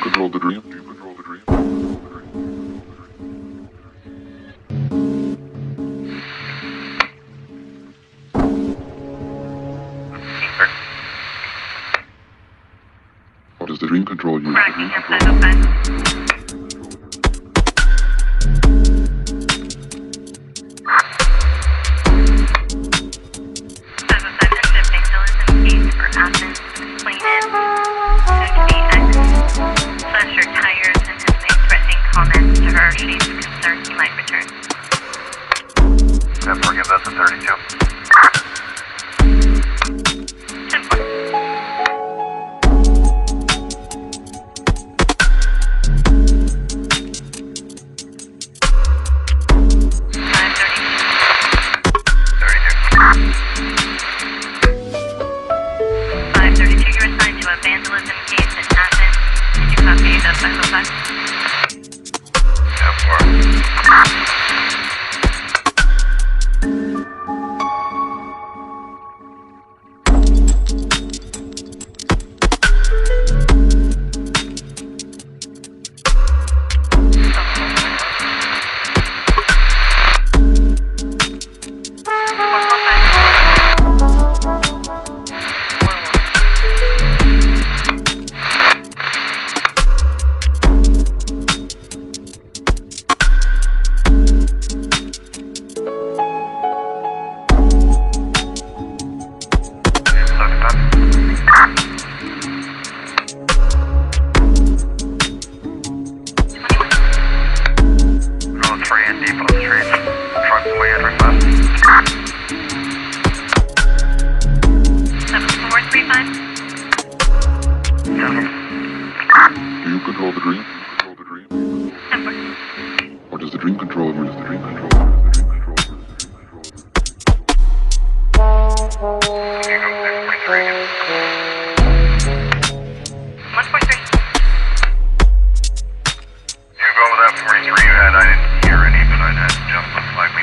control the dream? You control the dream? Or does the dream control you? To her. She's he might return. That forgive that's a 32. Ten four. Five thirty-two. 32. Five thirty-two, you're assigned to a vandalism case in Athens. You Road 3 and deep on the street. Truck way entering left. Seven four three five. Do you control the dream? You control the dream? Or does the dream control you? Does the dream control? Does the dream control you?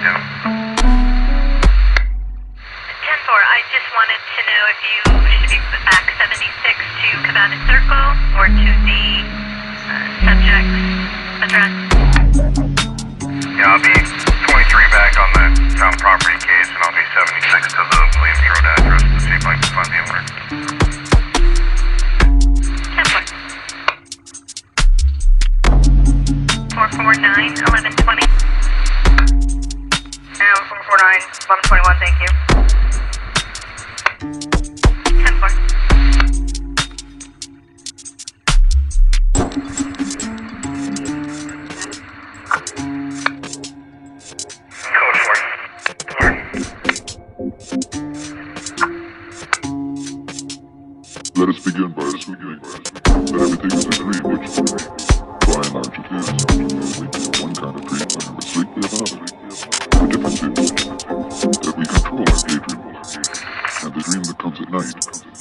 Four, I just wanted to know if you should be back seventy six to Cabana Circle or to the uh, subject address. Yeah, I'll be 23 back on the town property case, and I'll be 76 to the Williams Road address to see if I can find the owner. 11 449, 1121, thank you. Ten four. Code 4. Let us begin by us begin by us begin. That everything is a dream, which by and large it is. We have one kind of dream,